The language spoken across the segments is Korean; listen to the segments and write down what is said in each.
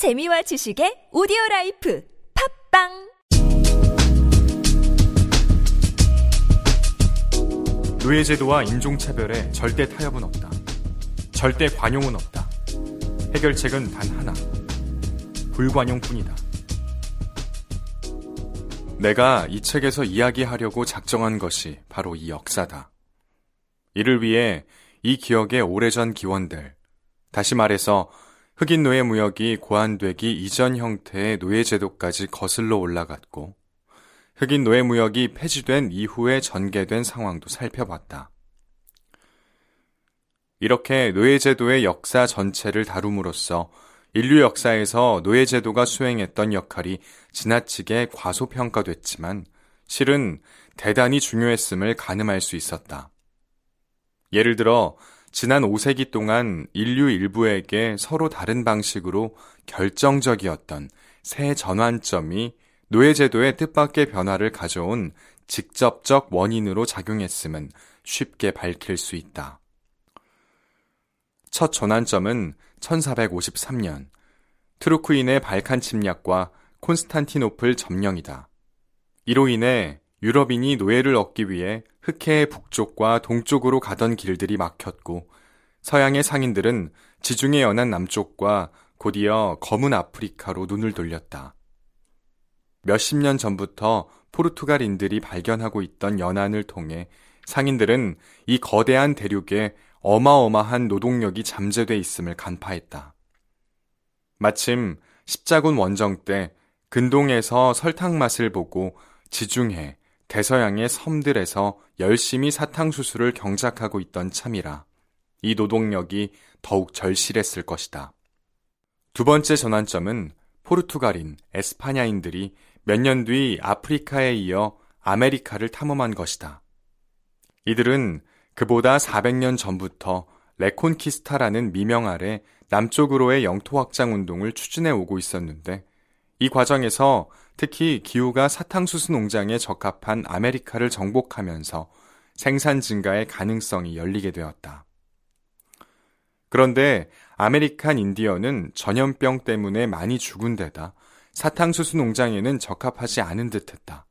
재미와 지식의 오디오 life 팟빵 노예 제도와 인종 차별에 절대 타협은 없다. 절대 관용은 없다. 해결책은 단 하나. 불관용뿐이다. 내가 이 책에서 이야기하려고 작정한 것이 바로 이 역사다. 이를 위해 이 기억의 오래전 기원들, 다시 말해서 흑인 노예 무역이 고안되기 이전 형태의 노예 제도까지 거슬러 올라갔고, 흑인 노예 무역이 폐지된 이후에 전개된 상황도 살펴봤다. 이렇게 노예 제도의 역사 전체를 다룸으로써 인류 역사에서 노예 제도가 수행했던 역할이 지나치게 과소평가됐지만 실은 대단히 중요했음을 가늠할 수 있었다. 예를 들어 지난 5세기 동안 인류 일부에게 서로 다른 방식으로 결정적이었던 새 전환점이 노예제도의 뜻밖의 변화를 가져온 직접적 원인으로 작용했음은 쉽게 밝힐 수 있다. 첫 전환점은 1453년 트루크인의 발칸 침략과 콘스탄티노플 점령이다. 이로 인해 유럽인이 노예를 얻기 위해 흑해의 북쪽과 동쪽으로 가던 길들이 막혔고 서양의 상인들은 지중해 연안 남쪽과 곧이어 검은 아프리카로 눈을 돌렸다. 몇십 년 전부터 포르투갈인들이 발견하고 있던 연안을 통해 상인들은 이 거대한 대륙에 어마어마한 노동력이 잠재돼 있음을 간파했다. 마침 십자군 원정 때 근동에서 설탕 맛을 보고 지중해, 대서양의 섬들에서 열심히 사탕수수를 경작하고 있던 참이라 이 노동력이 더욱 절실했을 것이다. 두 번째 전환점은 포르투갈인, 에스파냐인들이 몇 년 뒤 아프리카에 이어 아메리카를 탐험한 것이다. 이들은 그보다 400년 전부터 레콘키스타라는 미명 아래 남쪽으로의 영토 확장 운동을 추진해 오고 있었는데 이 과정에서 특히 기후가 사탕수수 농장에 적합한 아메리카를 정복하면서 생산 증가의 가능성이 열리게 되었다. 그런데 아메리칸 인디언은 전염병 때문에 많이 죽은 데다 사탕수수 농장에는 적합하지 않은 듯 했다.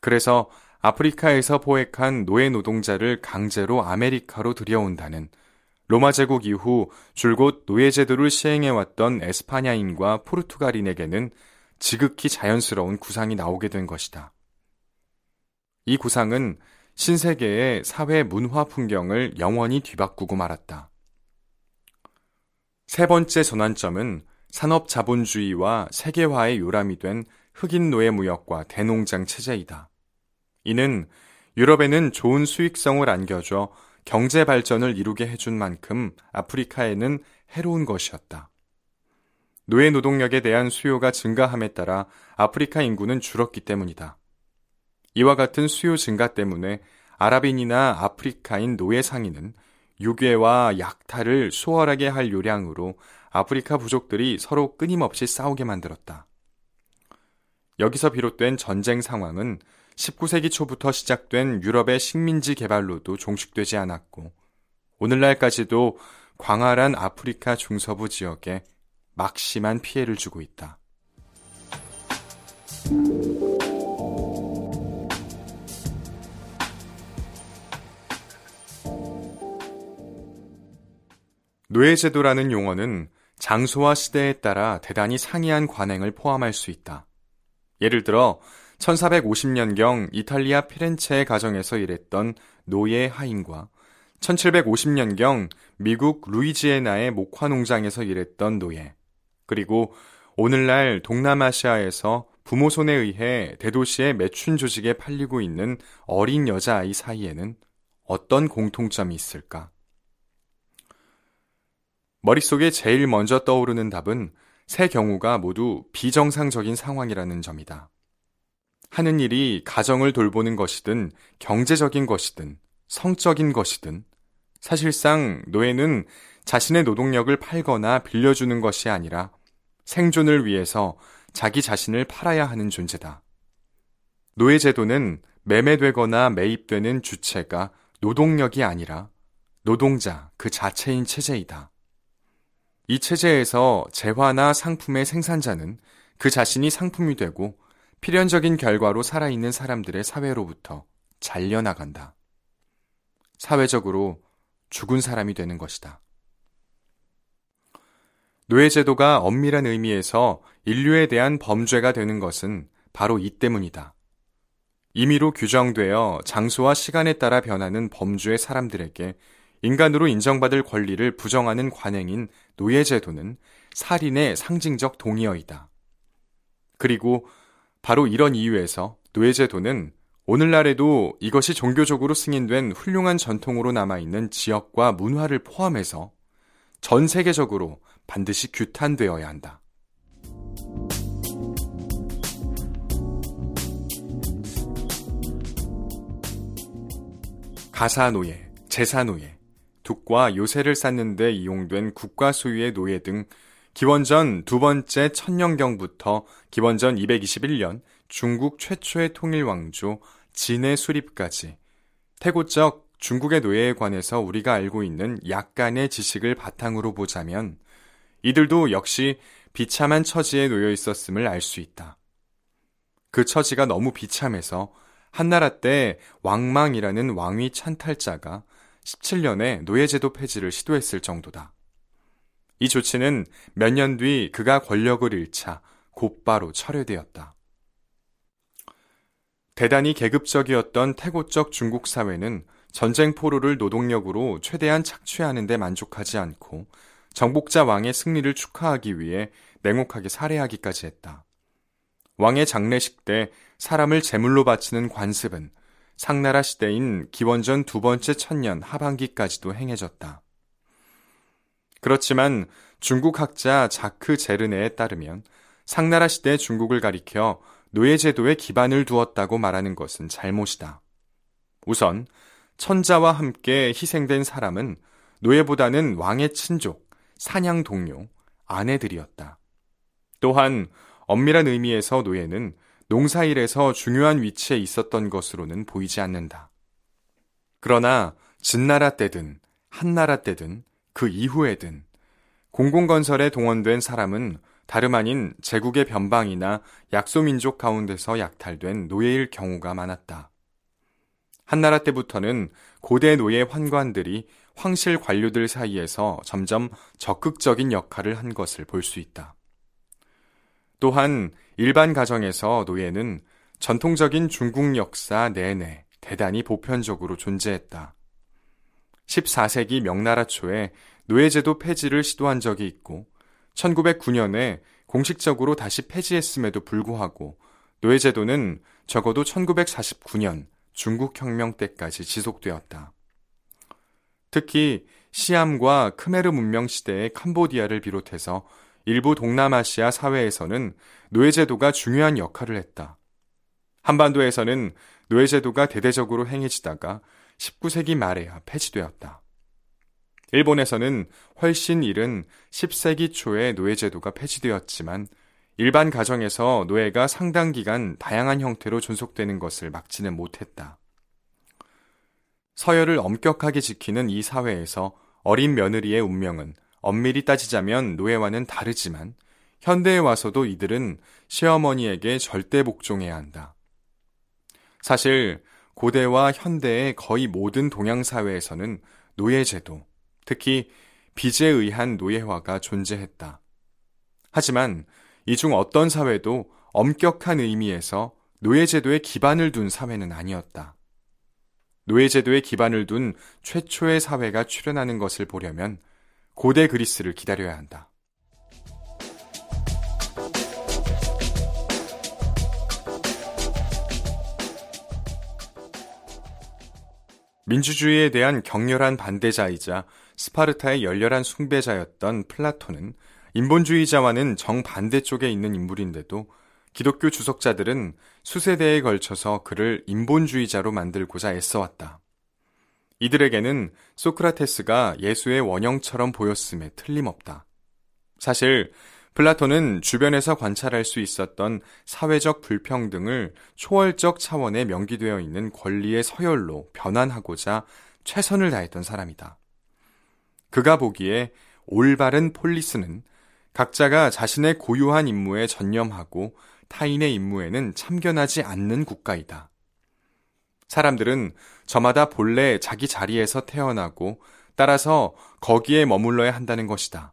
그래서 아프리카에서 포획한 노예 노동자를 강제로 아메리카로 들여온다는 로마 제국 이후 줄곧 노예 제도를 시행해왔던 에스파냐인과 포르투갈인에게는 지극히 자연스러운 구상이 나오게 된 것이다. 이 구상은 신세계의 사회 문화 풍경을 영원히 뒤바꾸고 말았다. 세 번째 전환점은 산업 자본주의와 세계화의 요람이 된 흑인 노예 무역과 대농장 체제이다. 이는 유럽에는 좋은 수익성을 안겨줘 경제 발전을 이루게 해준 만큼 아프리카에는 해로운 것이었다. 노예 노동력에 대한 수요가 증가함에 따라 아프리카 인구는 줄었기 때문이다. 이와 같은 수요 증가 때문에 아랍인이나 아프리카인 노예 상인은 유괴와 약탈을 수월하게 할 요량으로 아프리카 부족들이 서로 끊임없이 싸우게 만들었다. 여기서 비롯된 전쟁 상황은 19세기 초부터 시작된 유럽의 식민지 개발로도 종식되지 않았고 오늘날까지도 광활한 아프리카 중서부 지역에 막심한 피해를 주고 있다. 노예제도라는 용어는 장소와 시대에 따라 대단히 상이한 관행을 포함할 수 있다. 예를 들어 1450년경 이탈리아 피렌체의 가정에서 일했던 노예 하인과 1750년경 미국 루이지애나의 목화 농장에서 일했던 노예, 그리고 오늘날 동남아시아에서 부모 손에 의해 대도시의 매춘 조직에 팔리고 있는 어린 여자아이 사이에는 어떤 공통점이 있을까? 머릿속에 제일 먼저 떠오르는 답은 세 경우가 모두 비정상적인 상황이라는 점이다. 하는 일이 가정을 돌보는 것이든 경제적인 것이든 성적인 것이든 사실상 노예는 자신의 노동력을 팔거나 빌려주는 것이 아니라 생존을 위해서 자기 자신을 팔아야 하는 존재다. 노예제도는 매매되거나 매입되는 주체가 노동력이 아니라 노동자 그 자체인 체제이다. 이 체제에서 재화나 상품의 생산자는 그 자신이 상품이 되고 필연적인 결과로 살아있는 사람들의 사회로부터 잘려나간다. 사회적으로 죽은 사람이 되는 것이다. 노예제도가 엄밀한 의미에서 인류에 대한 범죄가 되는 것은 바로 이 때문이다. 임의로 규정되어 장소와 시간에 따라 변하는 범주의 사람들에게 인간으로 인정받을 권리를 부정하는 관행인 노예제도는 살인의 상징적 동의어이다. 그리고 바로 이런 이유에서 노예제도는 오늘날에도 이것이 종교적으로 승인된 훌륭한 전통으로 남아있는 지역과 문화를 포함해서 전 세계적으로 반드시 규탄되어야 한다. 가사노예, 제사노예, 둑과 요새를 쌓는 데 이용된 국가 소유의 노예 등 기원전 두 번째 천년경부터 기원전 221년 중국 최초의 통일 왕조 진의 수립까지 태고적 중국의 노예에 관해서 우리가 알고 있는 약간의 지식을 바탕으로 보자면 이들도 역시 비참한 처지에 놓여 있었음을 알 수 있다. 그 처지가 너무 비참해서 한나라 때 왕망이라는 왕위 찬탈자가 17년에 노예제도 폐지를 시도했을 정도다. 이 조치는 몇 년 뒤 그가 권력을 잃자 곧바로 철회되었다. 대단히 계급적이었던 태고적 중국 사회는 전쟁 포로를 노동력으로 최대한 착취하는 데 만족하지 않고 정복자 왕의 승리를 축하하기 위해 냉혹하게 살해하기까지 했다. 왕의 장례식 때 사람을 제물로 바치는 관습은 상나라 시대인 기원전 두 번째 천년 하반기까지도 행해졌다. 그렇지만 중국 학자 자크 제르네에 따르면 상나라 시대 중국을 가리켜 노예제도에 기반을 두었다고 말하는 것은 잘못이다. 우선 천자와 함께 희생된 사람은 노예보다는 왕의 친족, 사냥 동료, 아내들이었다. 또한 엄밀한 의미에서 노예는 농사일에서 중요한 위치에 있었던 것으로는 보이지 않는다. 그러나 진나라 때든 한나라 때든 그 이후에든 공공건설에 동원된 사람은 다름 아닌 제국의 변방이나 약소민족 가운데서 약탈된 노예일 경우가 많았다. 한나라 때부터는 고대 노예 환관들이 황실 관료들 사이에서 점점 적극적인 역할을 한 것을 볼 수 있다. 또한 일반 가정에서 노예는 전통적인 중국 역사 내내 대단히 보편적으로 존재했다. 14세기 명나라 초에 노예제도 폐지를 시도한 적이 있고 1909년에 공식적으로 다시 폐지했음에도 불구하고 노예제도는 적어도 1949년 중국 혁명 때까지 지속되었다. 특히 시암과 크메르 문명 시대의 캄보디아를 비롯해서 일부 동남아시아 사회에서는 노예제도가 중요한 역할을 했다. 한반도에서는 노예제도가 대대적으로 행해지다가 19세기 말에야 폐지되었다. 일본에서는 훨씬 이른 10세기 초에 노예제도가 폐지되었지만 일반 가정에서 노예가 상당 기간 다양한 형태로 존속되는 것을 막지는 못했다. 서열을 엄격하게 지키는 이 사회에서 어린 며느리의 운명은 엄밀히 따지자면 노예와는 다르지만 현대에 와서도 이들은 시어머니에게 절대 복종해야 한다. 사실 고대와 현대의 거의 모든 동양 사회에서는 노예 제도, 특히 빚에 의한 노예화가 존재했다. 하지만 이 중 어떤 사회도 엄격한 의미에서 노예제도에 기반을 둔 사회는 아니었다. 노예제도에 기반을 둔 최초의 사회가 출현하는 것을 보려면 고대 그리스를 기다려야 한다. 민주주의에 대한 격렬한 반대자이자 스파르타의 열렬한 숭배자였던 플라톤은 인본주의자와는 정반대 쪽에 있는 인물인데도 기독교 주석자들은 수세대에 걸쳐서 그를 인본주의자로 만들고자 애써왔다. 이들에게는 소크라테스가 예수의 원형처럼 보였음에 틀림없다. 사실 플라톤은 주변에서 관찰할 수 있었던 사회적 불평등을 초월적 차원에 명기되어 있는 권리의 서열로 변환하고자 최선을 다했던 사람이다. 그가 보기에 올바른 폴리스는 각자가 자신의 고유한 임무에 전념하고 타인의 임무에는 참견하지 않는 국가이다. 사람들은 저마다 본래 자기 자리에서 태어나고 따라서 거기에 머물러야 한다는 것이다.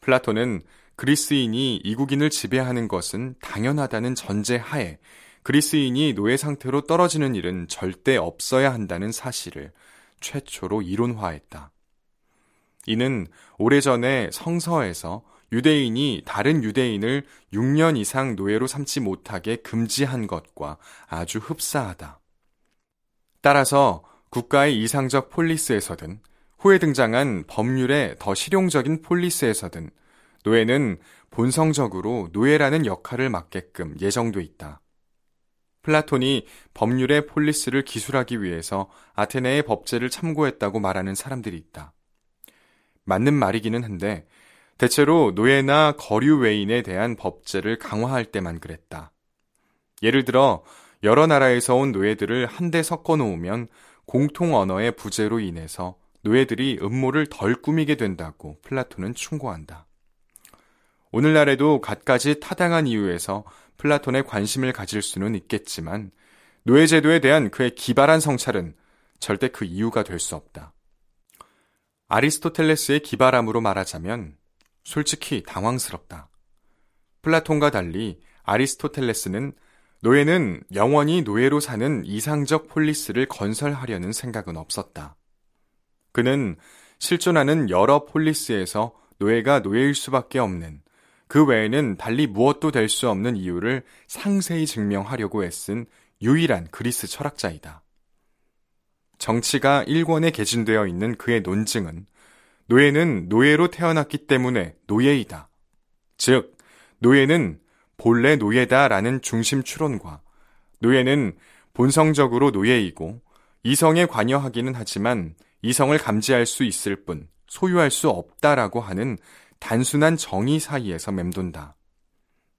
플라톤은 그리스인이 이국인을 지배하는 것은 당연하다는 전제 하에 그리스인이 노예 상태로 떨어지는 일은 절대 없어야 한다는 사실을 최초로 이론화했다. 이는 오래전에 성서에서 유대인이 다른 유대인을 6년 이상 노예로 삼지 못하게 금지한 것과 아주 흡사하다. 따라서 국가의 이상적 폴리스에서든 후에 등장한 법률의 더 실용적인 폴리스에서든 노예는 본성적으로 노예라는 역할을 맡게끔 예정돼 있다. 플라톤이 법률의 폴리스를 기술하기 위해서 아테네의 법제를 참고했다고 말하는 사람들이 있다. 맞는 말이기는 한데 대체로 노예나 거류 외인에 대한 법제를 강화할 때만 그랬다. 예를 들어 여러 나라에서 온 노예들을 한데 섞어 놓으면 공통 언어의 부재로 인해서 노예들이 음모를 덜 꾸미게 된다고 플라톤은 충고한다. 오늘날에도 갖가지 타당한 이유에서 플라톤에 관심을 가질 수는 있겠지만 노예제도에 대한 그의 기발한 성찰은 절대 그 이유가 될 수 없다. 아리스토텔레스의 기발함으로 말하자면 솔직히 당황스럽다. 플라톤과 달리 아리스토텔레스는 노예는 영원히 노예로 사는 이상적 폴리스를 건설하려는 생각은 없었다. 그는 실존하는 여러 폴리스에서 노예가 노예일 수밖에 없는 그 외에는 달리 무엇도 될 수 없는 이유를 상세히 증명하려고 애쓴 유일한 그리스 철학자이다. 정치가 일권에 개진되어 있는 그의 논증은 노예는 노예로 태어났기 때문에 노예이다. 즉, 노예는 본래 노예다라는 중심 추론과 노예는 본성적으로 노예이고 이성에 관여하기는 하지만 이성을 감지할 수 있을 뿐 소유할 수 없다라고 하는 단순한 정의 사이에서 맴돈다.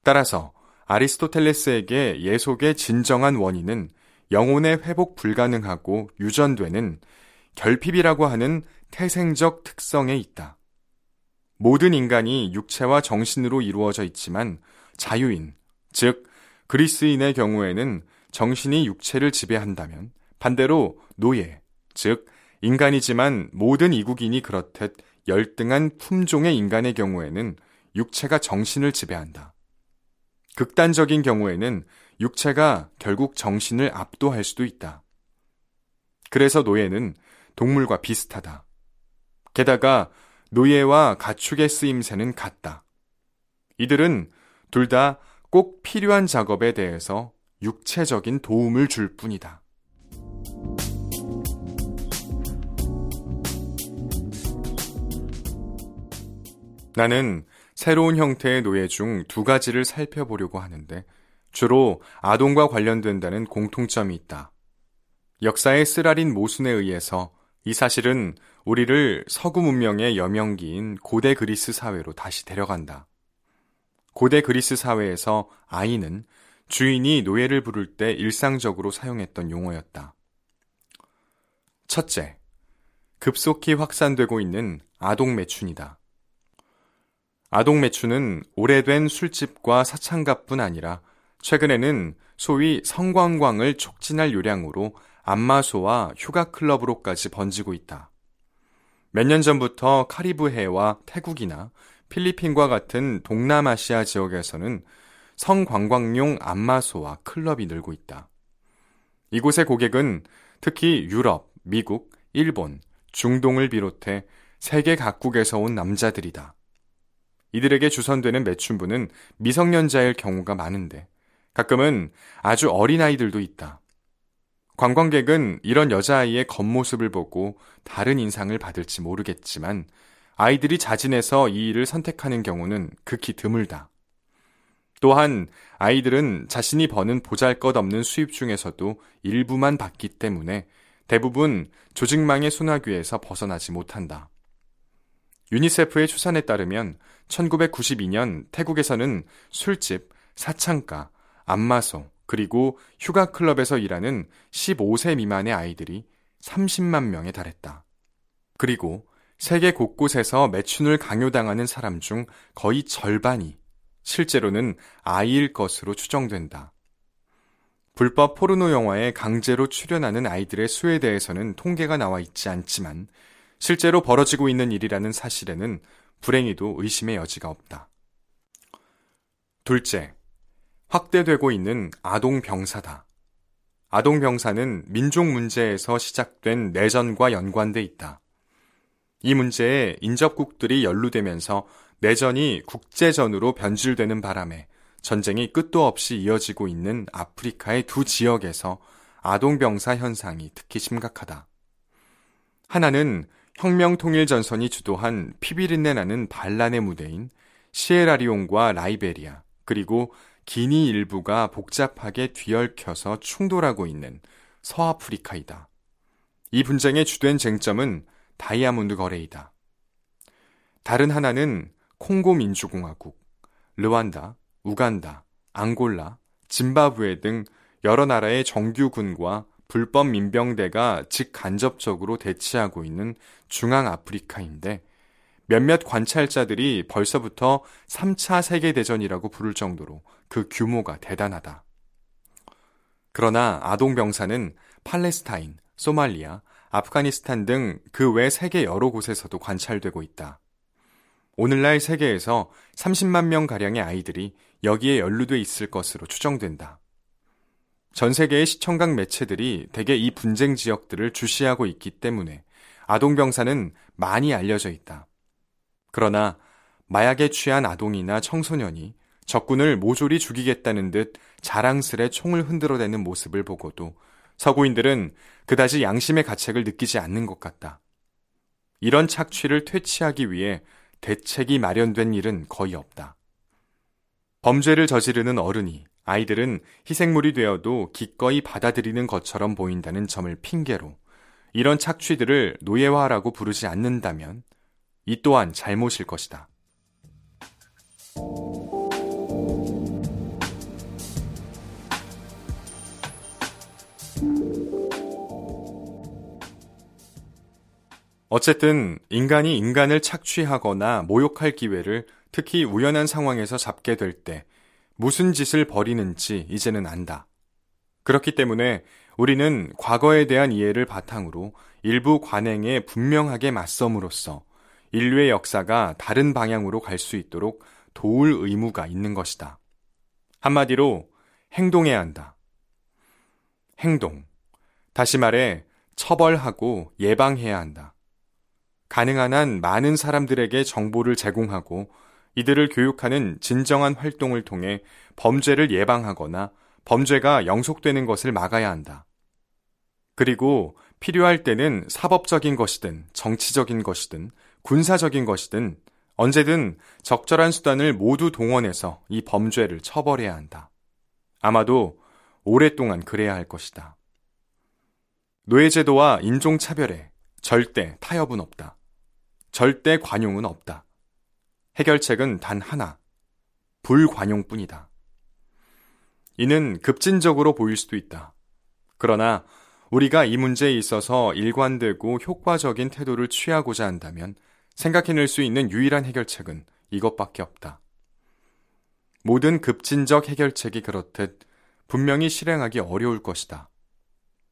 따라서 아리스토텔레스에게 예속의 진정한 원인은 영혼의 회복 불가능하고 유전되는 결핍이라고 하는 태생적 특성에 있다. 모든 인간이 육체와 정신으로 이루어져 있지만 자유인, 즉 그리스인의 경우에는 정신이 육체를 지배한다면 반대로 노예, 즉 인간이지만 모든 이국인이 그렇듯 열등한 품종의 인간의 경우에는 육체가 정신을 지배한다. 극단적인 경우에는 육체가 결국 정신을 압도할 수도 있다. 그래서 노예는 동물과 비슷하다. 게다가 노예와 가축의 쓰임새는 같다. 이들은 둘 다 꼭 필요한 작업에 대해서 육체적인 도움을 줄 뿐이다. 나는 새로운 형태의 노예 중 두 가지를 살펴보려고 하는데 주로 아동과 관련된다는 공통점이 있다. 역사의 쓰라린 모순에 의해서 이 사실은 우리를 서구 문명의 여명기인 고대 그리스 사회로 다시 데려간다. 고대 그리스 사회에서 아이는 주인이 노예를 부를 때 일상적으로 사용했던 용어였다. 첫째, 급속히 확산되고 있는 아동 매춘이다. 아동 매춘은 오래된 술집과 사창가뿐 아니라 최근에는 소위 성관광을 촉진할 요량으로 안마소와 휴가 클럽으로까지 번지고 있다. 몇 년 전부터 카리브해와 태국이나 필리핀과 같은 동남아시아 지역에서는 성관광용 안마소와 클럽이 늘고 있다. 이곳의 고객은 특히 유럽, 미국, 일본, 중동을 비롯해 세계 각국에서 온 남자들이다. 이들에게 주선되는 매춘부는 미성년자일 경우가 많은데 가끔은 아주 어린아이들도 있다. 관광객은 이런 여자아이의 겉모습을 보고 다른 인상을 받을지 모르겠지만 아이들이 자진해서 이 일을 선택하는 경우는 극히 드물다. 또한 아이들은 자신이 버는 보잘 것 없는 수입 중에서도 일부만 받기 때문에 대부분 조직망의 소나귀에서 벗어나지 못한다. 유니세프의 추산에 따르면 1992년 태국에서는 술집, 사창가, 안마소, 그리고 휴가 클럽에서 일하는 15세 미만의 아이들이 30만 명에 달했다. 그리고 세계 곳곳에서 매춘을 강요당하는 사람 중 거의 절반이 실제로는 아이일 것으로 추정된다. 불법 포르노 영화에 강제로 출연하는 아이들의 수에 대해서는 통계가 나와 있지 않지만 실제로 벌어지고 있는 일이라는 사실에는 불행히도 의심의 여지가 없다. 둘째, 확대되고 있는 아동 병사다. 아동 병사는 민족 문제에서 시작된 내전과 연관돼 있다. 이 문제에 인접국들이 연루되면서 내전이 국제전으로 변질되는 바람에 전쟁이 끝도 없이 이어지고 있는 아프리카의 두 지역에서 아동병사 현상이 특히 심각하다. 하나는 혁명통일전선이 주도한 피비린내 나는 반란의 무대인 시에라리온과 라이베리아, 그리고 기니 일부가 복잡하게 뒤얽혀서 충돌하고 있는 서아프리카이다. 이 분쟁의 주된 쟁점은 다이아몬드 거래이다. 다른 하나는 콩고 민주공화국, 르완다, 우간다, 앙골라, 짐바브웨 등 여러 나라의 정규군과 불법 민병대가 직간접적으로 대치하고 있는 중앙 아프리카인데 몇몇 관찰자들이 벌써부터 3차 세계대전이라고 부를 정도로 그 규모가 대단하다. 그러나 아동병사는 팔레스타인, 소말리아, 아프가니스탄 등 그 외 세계 여러 곳에서도 관찰되고 있다. 오늘날 세계에서 30만 명가량의 아이들이 여기에 연루돼 있을 것으로 추정된다. 전 세계의 시청각 매체들이 대개 이 분쟁 지역들을 주시하고 있기 때문에 아동병사는 많이 알려져 있다. 그러나 마약에 취한 아동이나 청소년이 적군을 모조리 죽이겠다는 듯 자랑스레 총을 흔들어대는 모습을 보고도 서구인들은 그다지 양심의 가책을 느끼지 않는 것 같다. 이런 착취를 퇴치하기 위해 대책이 마련된 일은 거의 없다. 범죄를 저지르는 어른이 아이들은 희생물이 되어도 기꺼이 받아들이는 것처럼 보인다는 점을 핑계로 이런 착취들을 노예화라고 부르지 않는다면 이 또한 잘못일 것이다. 어쨌든 인간이 인간을 착취하거나 모욕할 기회를 특히 우연한 상황에서 잡게 될 때 무슨 짓을 벌이는지 이제는 안다. 그렇기 때문에 우리는 과거에 대한 이해를 바탕으로 일부 관행에 분명하게 맞섬으로써 인류의 역사가 다른 방향으로 갈 수 있도록 도울 의무가 있는 것이다. 한마디로 행동해야 한다. 행동. 다시 말해 처벌하고 예방해야 한다. 가능한 한 많은 사람들에게 정보를 제공하고 이들을 교육하는 진정한 활동을 통해 범죄를 예방하거나 범죄가 영속되는 것을 막아야 한다. 그리고 필요할 때는 사법적인 것이든 정치적인 것이든 군사적인 것이든 언제든 적절한 수단을 모두 동원해서 이 범죄를 처벌해야 한다. 아마도 오랫동안 그래야 할 것이다. 노예제도와 인종차별에 절대 타협은 없다. 절대 관용은 없다. 해결책은 단 하나. 불관용뿐이다. 이는 급진적으로 보일 수도 있다. 그러나 우리가 이 문제에 있어서 일관되고 효과적인 태도를 취하고자 한다면 생각해낼 수 있는 유일한 해결책은 이것밖에 없다. 모든 급진적 해결책이 그렇듯 분명히 실행하기 어려울 것이다.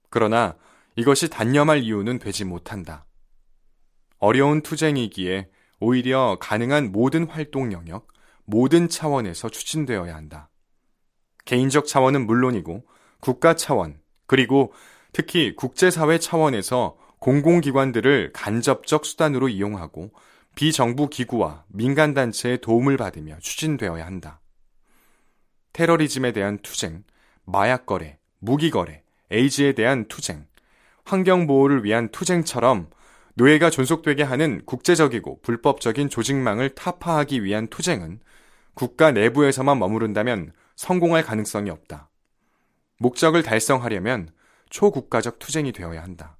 그러나 이것이 단념할 이유는 되지 못한다. 어려운 투쟁이기에 오히려 가능한 모든 활동 영역, 모든 차원에서 추진되어야 한다. 개인적 차원은 물론이고 국가 차원, 그리고 특히 국제사회 차원에서 공공기관들을 간접적 수단으로 이용하고 비정부 기구와 민간단체의 도움을 받으며 추진되어야 한다. 테러리즘에 대한 투쟁, 마약거래, 무기거래, 에이즈에 대한 투쟁, 환경보호를 위한 투쟁처럼 노예가 존속되게 하는 국제적이고 불법적인 조직망을 타파하기 위한 투쟁은 국가 내부에서만 머무른다면 성공할 가능성이 없다. 목적을 달성하려면 초국가적 투쟁이 되어야 한다.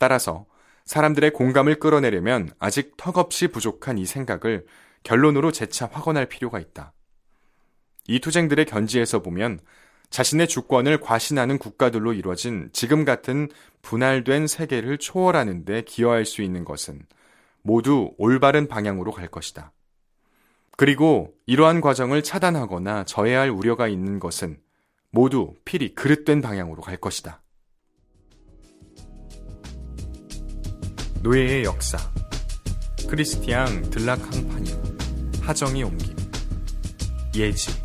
따라서 사람들의 공감을 끌어내려면 아직 턱없이 부족한 이 생각을 결론으로 재차 확언할 필요가 있다. 이 투쟁들의 견지에서 보면 자신의 주권을 과신하는 국가들로 이루어진 지금 같은 분할된 세계를 초월하는 데 기여할 수 있는 것은 모두 올바른 방향으로 갈 것이다. 그리고 이러한 과정을 차단하거나 저해할 우려가 있는 것은 모두 필히 그릇된 방향으로 갈 것이다. 노예의 역사 크리스티앙 들락 항파님 하정이 옮김 예지